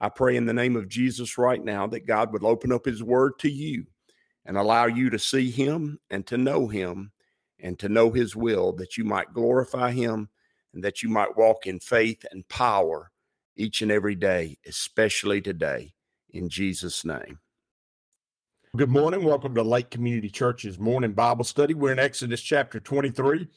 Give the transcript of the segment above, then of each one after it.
I pray in the name of Jesus right now that God would open up His Word to you and allow you to see Him and to know Him and to know His will, that you might glorify Him and that you might walk in faith and power each and every day, especially today, in Jesus' name. Good morning. Welcome to Lake Community Church's morning Bible study. We're in Exodus chapter 23,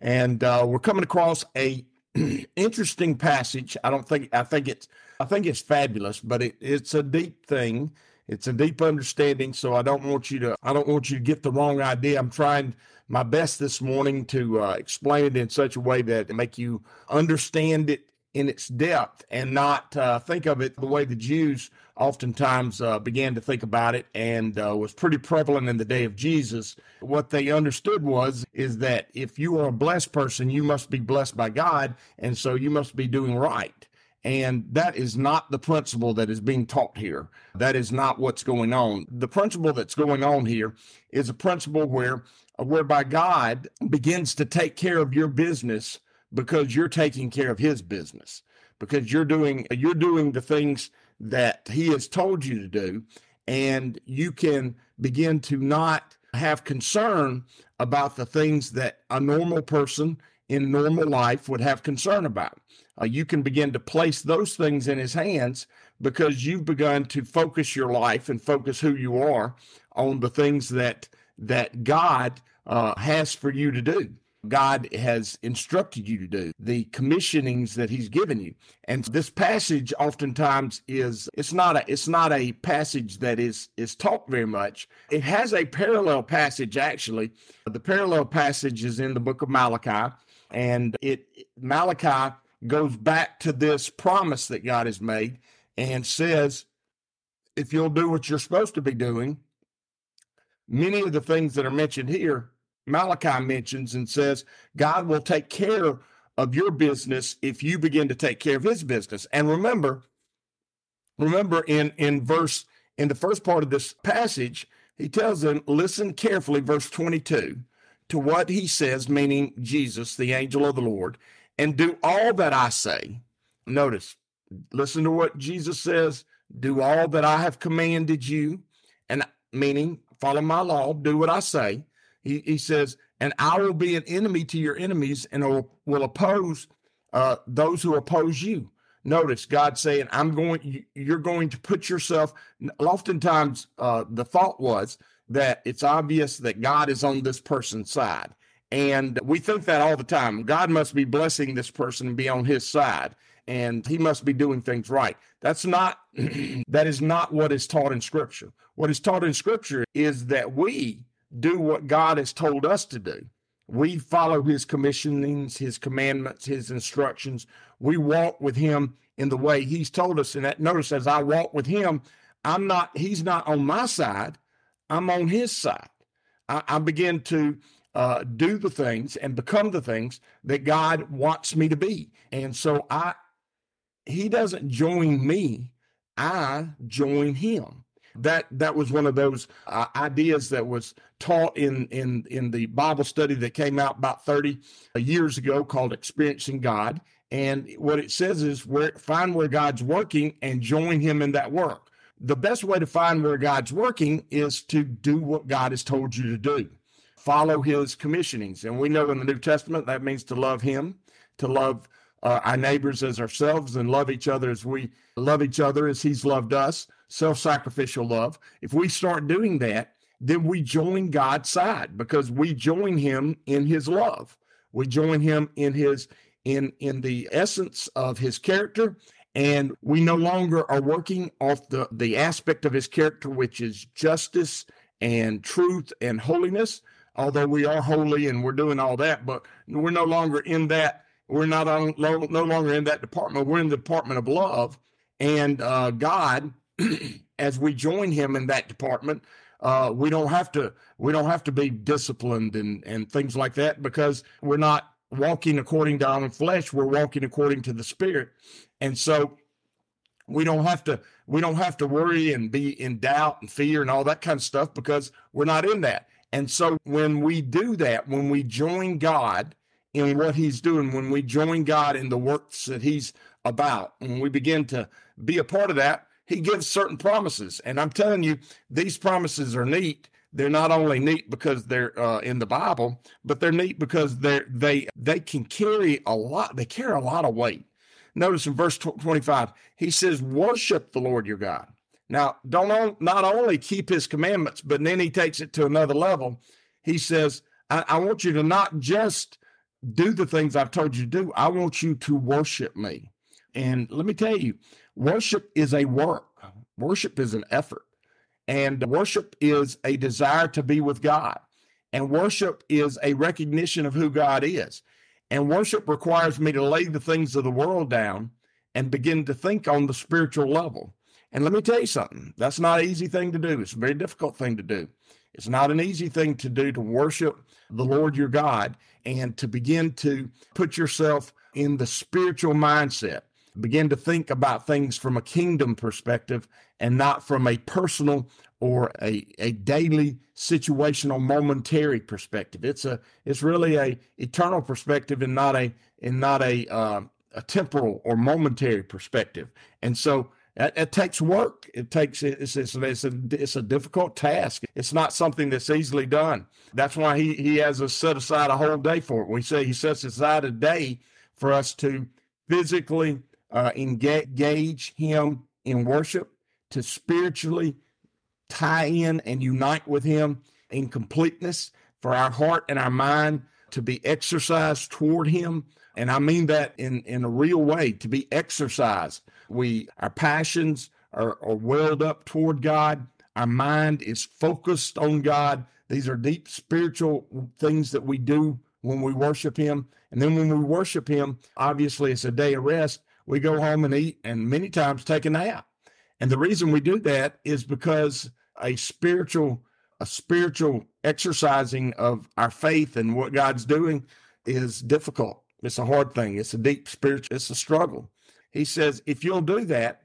and uh, we're coming across a interesting passage. I don't think I think it's I think it's fabulous, but it, it's a deep thing. It's a deep understanding. So I don't want you to I don't want you to get the wrong idea. I'm trying my best this morning to uh, explain it in such a way that make you understand it in its depth and not uh, think of it the way the Jews oftentimes uh, began to think about it and uh, was pretty prevalent in the day of Jesus. What they understood was is that if you are a blessed person, you must be blessed by God, and so you must be doing right. And that is not the principle that is being taught here. That is not what's going on. The principle that's going on here is a principle where whereby God begins to take care of your business because you're taking care of his business because you're doing you're doing the things that he has told you to do and you can begin to not have concern about the things that a normal person in normal life would have concern about uh, you can begin to place those things in his hands because you've begun to focus your life and focus who you are on the things that that god uh, has for you to do God has instructed you to do, the commissionings that he's given you. And this passage oftentimes is it's not a it's not a passage that is is taught very much. It has a parallel passage actually. The parallel passage is in the book of Malachi and it Malachi goes back to this promise that God has made and says if you'll do what you're supposed to be doing, many of the things that are mentioned here Malachi mentions and says, God will take care of your business if you begin to take care of his business. And remember, remember in, in verse, in the first part of this passage, he tells them, listen carefully, verse 22, to what he says, meaning Jesus, the angel of the Lord, and do all that I say. Notice, listen to what Jesus says, do all that I have commanded you, and meaning follow my law, do what I say he, he says, and I will be an enemy to your enemies and will, will oppose uh, those who oppose you. Notice God saying, I'm going, you're going to put yourself. Oftentimes, uh, the thought was that it's obvious that God is on this person's side. And we think that all the time. God must be blessing this person and be on his side and he must be doing things right. That's not that is not what is taught in scripture. What is taught in scripture is that we do what God has told us to do. We follow his commissionings, his commandments, his instructions. We walk with him in the way he's told us. And that notice as I walk with him, I'm not, he's not on my side, I'm on his side. I, I begin to uh, do the things and become the things that God wants me to be. And so I, he doesn't join me, I join him that that was one of those uh, ideas that was taught in in in the Bible study that came out about 30 years ago called Experiencing God. And what it says is where find where God's working and join him in that work. The best way to find where God's working is to do what God has told you to do. Follow his commissionings. And we know in the New Testament that means to love him, to love uh, our neighbors as ourselves and love each other as we love each other as he's loved us self sacrificial love. If we start doing that, then we join God's side because we join him in his love. We join him in his in in the essence of his character and we no longer are working off the the aspect of his character which is justice and truth and holiness although we are holy and we're doing all that but we're no longer in that we're not on, no, no longer in that department we're in the department of love and uh, god as we join him in that department, uh, we don't have to we don't have to be disciplined and and things like that because we're not walking according to our flesh. We're walking according to the Spirit, and so we don't have to we don't have to worry and be in doubt and fear and all that kind of stuff because we're not in that. And so when we do that, when we join God in what He's doing, when we join God in the works that He's about, when we begin to be a part of that, He gives certain promises. And I'm telling you, these promises are neat. They're not only neat because they're uh, in the Bible, but they're neat because they're they they can carry a lot. They carry a lot of weight. Notice in verse 25, he says, "Worship the Lord your God." Now, don't not only keep his commandments, but then he takes it to another level. He says, I, I want you to not just do the things I've told you to do, I want you to worship me. And let me tell you, worship is a work, worship is an effort, and worship is a desire to be with God. And worship is a recognition of who God is. And worship requires me to lay the things of the world down and begin to think on the spiritual level. And let me tell you something that's not an easy thing to do. It's a very difficult thing to do. It's not an easy thing to do to worship the Lord your God and to begin to put yourself in the spiritual mindset. Begin to think about things from a kingdom perspective and not from a personal or a, a daily situational momentary perspective. It's a it's really a eternal perspective and not a and not a uh, a temporal or momentary perspective. And so it, it, takes work. It takes it's, it's, it's, a it's a difficult task. It's not something that's easily done. That's why he he has us set aside a whole day for it. We say he sets aside a day for us to physically uh, engage him in worship, to spiritually tie in and unite with him in completeness, for our heart and our mind to be exercised toward him. And I mean that in, in a real way, to be exercised we our passions are, are welled up toward God. Our mind is focused on God. These are deep spiritual things that we do when we worship Him. And then when we worship Him, obviously it's a day of rest. We go home and eat and many times take a nap. And the reason we do that is because a spiritual, a spiritual exercising of our faith and what God's doing is difficult. It's a hard thing. It's a deep spiritual, it's a struggle. He says, if you'll do that,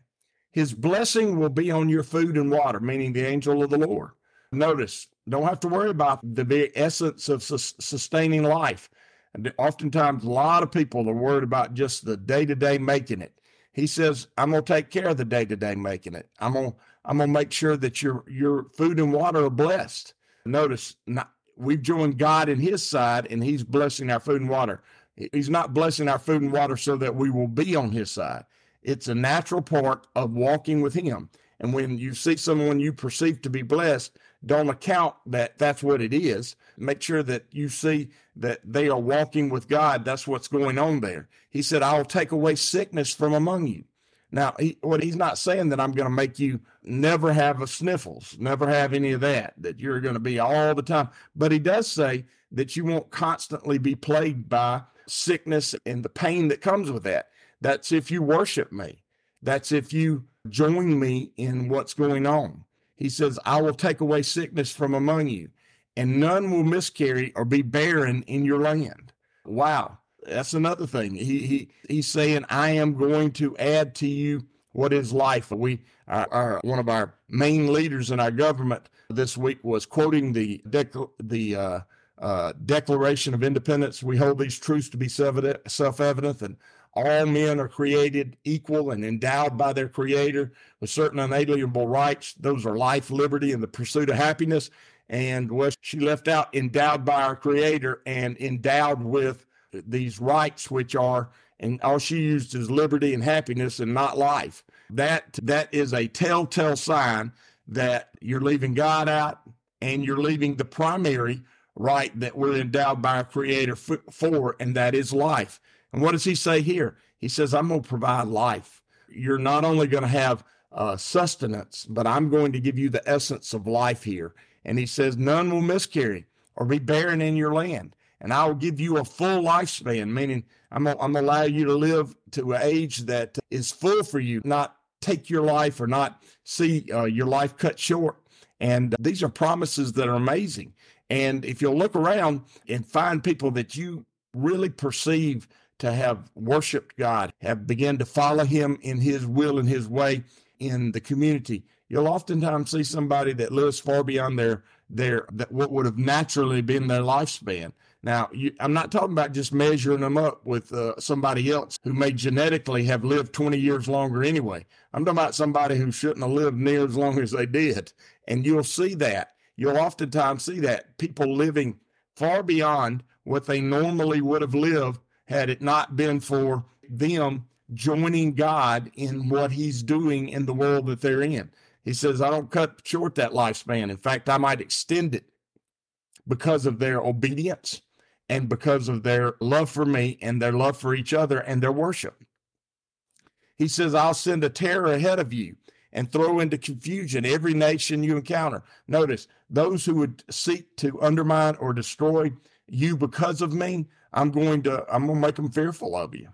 his blessing will be on your food and water, meaning the angel of the Lord. Notice, don't have to worry about the very essence of sustaining life. And oftentimes, a lot of people are worried about just the day to day making it. He says, I'm going to take care of the day to day making it. I'm going to, I'm to make sure that your, your food and water are blessed. Notice, not, we've joined God in his side and he's blessing our food and water. He's not blessing our food and water so that we will be on his side. It's a natural part of walking with him. And when you see someone you perceive to be blessed, don't account that that's what it is. Make sure that you see that they are walking with God. That's what's going on there. He said, I'll take away sickness from among you. Now, he, what he's not saying that I'm going to make you never have a sniffles, never have any of that, that you're going to be all the time. But he does say that you won't constantly be plagued by sickness and the pain that comes with that. That's if you worship me. That's if you join me in what's going on. He says, I will take away sickness from among you, and none will miscarry or be barren in your land. Wow. That's another thing. He, he he's saying, I am going to add to you what is life. We our, one of our main leaders in our government this week was quoting the the uh, uh, Declaration of Independence. We hold these truths to be self evident, and all men are created equal and endowed by their Creator with certain unalienable rights. Those are life, liberty, and the pursuit of happiness. And what she left out, endowed by our Creator and endowed with these rights, which are, and all she used is liberty and happiness and not life. That that is a telltale sign that you're leaving God out and you're leaving the primary right that we're endowed by our creator for, and that is life. And what does he say here? He says, I'm going to provide life. You're not only going to have uh, sustenance, but I'm going to give you the essence of life here. And he says, None will miscarry or be barren in your land. And I will give you a full lifespan, meaning I'm going to allow you to live to an age that is full for you, not take your life or not see uh, your life cut short. And these are promises that are amazing. And if you'll look around and find people that you really perceive to have worshiped God, have begun to follow Him in His will and His way in the community, you'll oftentimes see somebody that lives far beyond their their that what would have naturally been their lifespan. Now, you, I'm not talking about just measuring them up with uh, somebody else who may genetically have lived 20 years longer anyway. I'm talking about somebody who shouldn't have lived near as long as they did. And you'll see that. You'll oftentimes see that people living far beyond what they normally would have lived had it not been for them joining God in what he's doing in the world that they're in. He says, I don't cut short that lifespan. In fact, I might extend it because of their obedience and because of their love for me and their love for each other and their worship. He says, I'll send a terror ahead of you and throw into confusion every nation you encounter. Notice those who would seek to undermine or destroy you because of me, I'm going to I'm going to make them fearful of you.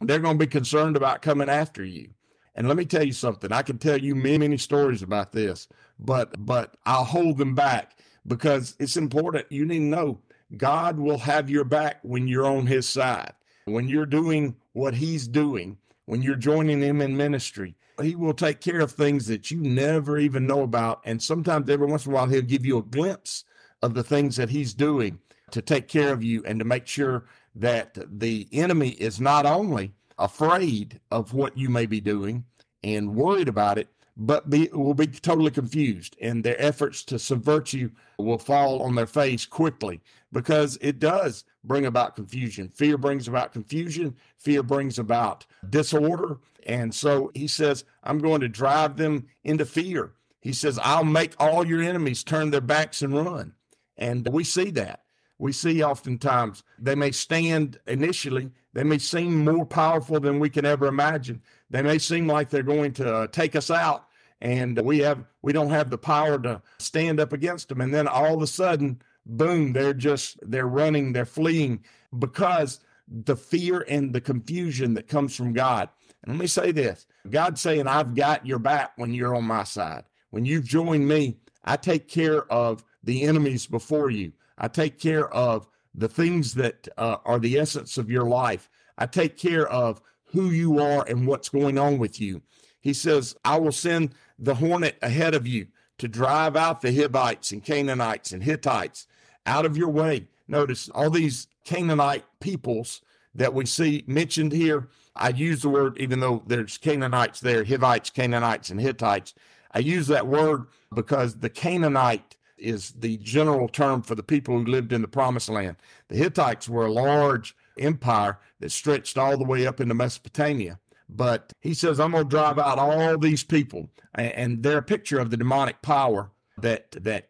They're going to be concerned about coming after you. And let me tell you something. I can tell you many, many stories about this, but but I'll hold them back because it's important. You need to know God will have your back when you're on his side. When you're doing what he's doing, when you're joining him in ministry, he will take care of things that you never even know about. And sometimes every once in a while, he'll give you a glimpse of the things that he's doing to take care of you and to make sure that the enemy is not only afraid of what you may be doing and worried about it, but be, will be totally confused and their efforts to subvert you will fall on their face quickly because it does bring about confusion. Fear brings about confusion. Fear brings about disorder. And so he says, I'm going to drive them into fear. He says, I'll make all your enemies turn their backs and run. And we see that. We see oftentimes they may stand initially, they may seem more powerful than we can ever imagine. They may seem like they're going to uh, take us out, and we have we don't have the power to stand up against them. And then all of a sudden, boom, they're just they're running, they're fleeing because the fear and the confusion that comes from God. And let me say this God's saying, I've got your back when you're on my side. When you've joined me, I take care of the enemies before you. I take care of the things that uh, are the essence of your life. I take care of who you are and what's going on with you. He says, I will send the hornet ahead of you to drive out the Hivites and Canaanites and Hittites out of your way. Notice all these Canaanite peoples that we see mentioned here. I use the word, even though there's Canaanites there, Hivites, Canaanites, and Hittites. I use that word because the Canaanite is the general term for the people who lived in the promised land. The Hittites were a large empire that stretched all the way up into Mesopotamia. But he says, I'm going to drive out all these people. And they're a picture of the demonic power that, that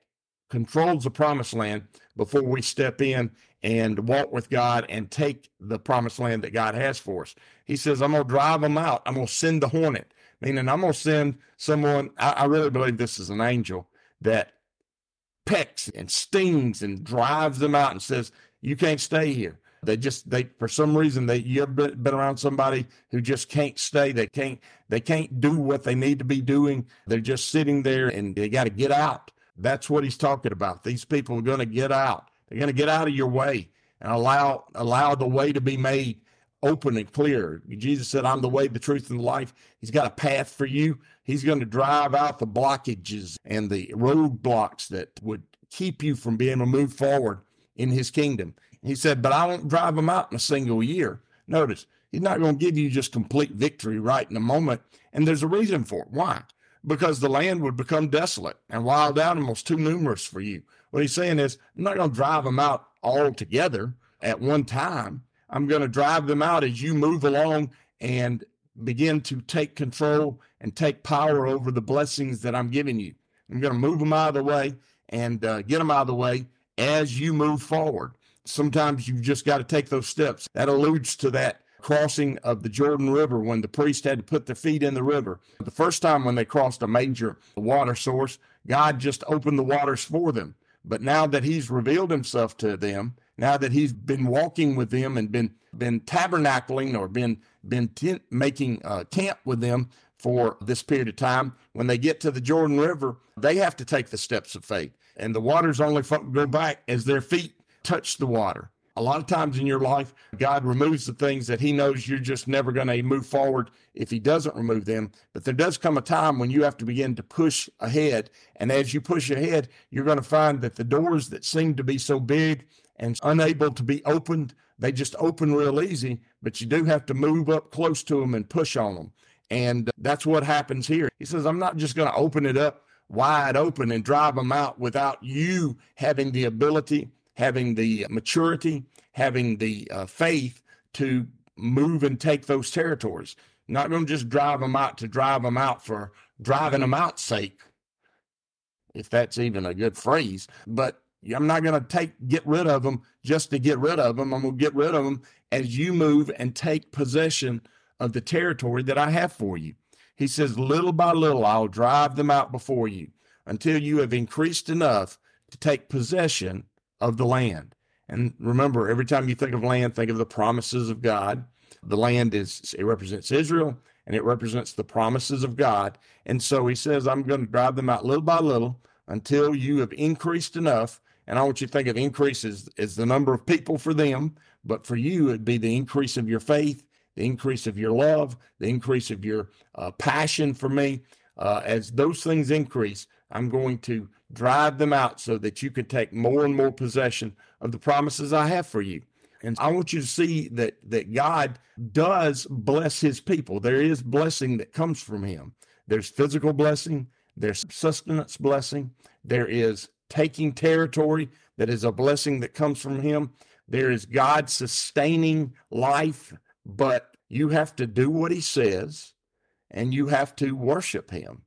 controls the promised land before we step in and walk with God and take the promised land that God has for us. He says, I'm going to drive them out. I'm going to send the hornet, meaning I'm going to send someone. I, I really believe this is an angel that pecks and stings and drives them out and says, You can't stay here. They just they for some reason they you've been around somebody who just can't stay. They can't they can't do what they need to be doing. They're just sitting there and they got to get out. That's what he's talking about. These people are going to get out. They're going to get out of your way and allow allow the way to be made open and clear. Jesus said, I'm the way, the truth, and the life. He's got a path for you. He's going to drive out the blockages and the roadblocks that would keep you from being able to move forward in his kingdom. He said, But I won't drive them out in a single year. Notice, he's not going to give you just complete victory right in a moment. And there's a reason for it. Why? Because the land would become desolate and wild animals too numerous for you. What he's saying is, I'm not going to drive them out all together at one time. I'm going to drive them out as you move along and begin to take control and take power over the blessings that I'm giving you. I'm going to move them out of the way and uh, get them out of the way as you move forward. Sometimes you've just got to take those steps. That alludes to that crossing of the Jordan River when the priest had to put their feet in the river. The first time when they crossed a major water source, God just opened the waters for them. But now that he's revealed himself to them, now that he's been walking with them and been been tabernacling or been been tent, making uh, camp with them for this period of time. When they get to the Jordan River, they have to take the steps of faith. And the waters only go back as their feet touch the water. A lot of times in your life, God removes the things that He knows you're just never going to move forward if He doesn't remove them. But there does come a time when you have to begin to push ahead. And as you push ahead, you're going to find that the doors that seem to be so big and unable to be opened, they just open real easy. But you do have to move up close to them and push on them. And that's what happens here. He says, I'm not just going to open it up wide open and drive them out without you having the ability having the maturity, having the uh, faith to move and take those territories. Not going to just drive them out to drive them out for driving them out sake, if that's even a good phrase. But I'm not going to take get rid of them just to get rid of them. I'm going to get rid of them as you move and take possession of the territory that I have for you. He says, little by little, I'll drive them out before you until you have increased enough to take possession of the land. And remember, every time you think of land, think of the promises of God. The land is, it represents Israel and it represents the promises of God. And so he says, I'm going to drive them out little by little until you have increased enough. And I want you to think of increase as, as the number of people for them, but for you, it'd be the increase of your faith, the increase of your love, the increase of your uh, passion for me. Uh, as those things increase, I'm going to drive them out so that you can take more and more possession of the promises I have for you. And I want you to see that that God does bless his people. There is blessing that comes from him. There's physical blessing, there's sustenance blessing, there is taking territory that is a blessing that comes from him. There is God sustaining life, but you have to do what he says and you have to worship him.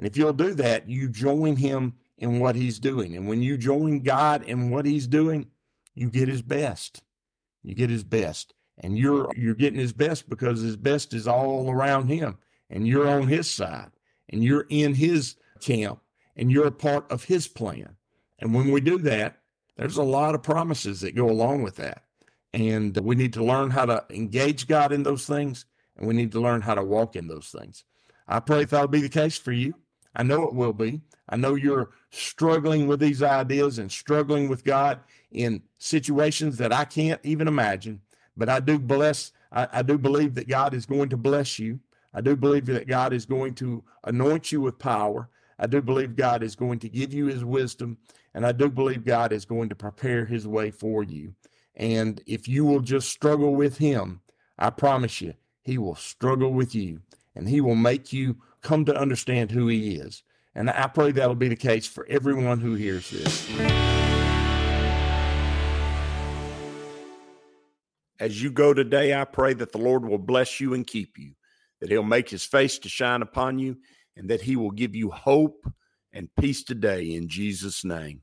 And if you'll do that, you join him in what he's doing. And when you join God in what he's doing, you get his best. You get his best. And you're you're getting his best because his best is all around him and you're on his side and you're in his camp and you're a part of his plan. And when we do that, there's a lot of promises that go along with that. And we need to learn how to engage God in those things and we need to learn how to walk in those things. I pray that'll be the case for you. I know it will be. I know you're struggling with these ideas and struggling with God in situations that I can't even imagine. But I do bless, I, I, do believe that God is going to bless you. I do believe that God is going to anoint you with power. I do believe God is going to give you his wisdom. And I do believe God is going to prepare his way for you. And if you will just struggle with him, I promise you, he will struggle with you and he will make you come to understand who he is. And I pray that'll be the case for everyone who hears this. As you go today, I pray that the Lord will bless you and keep you, that he'll make his face to shine upon you, and that he will give you hope and peace today in Jesus' name.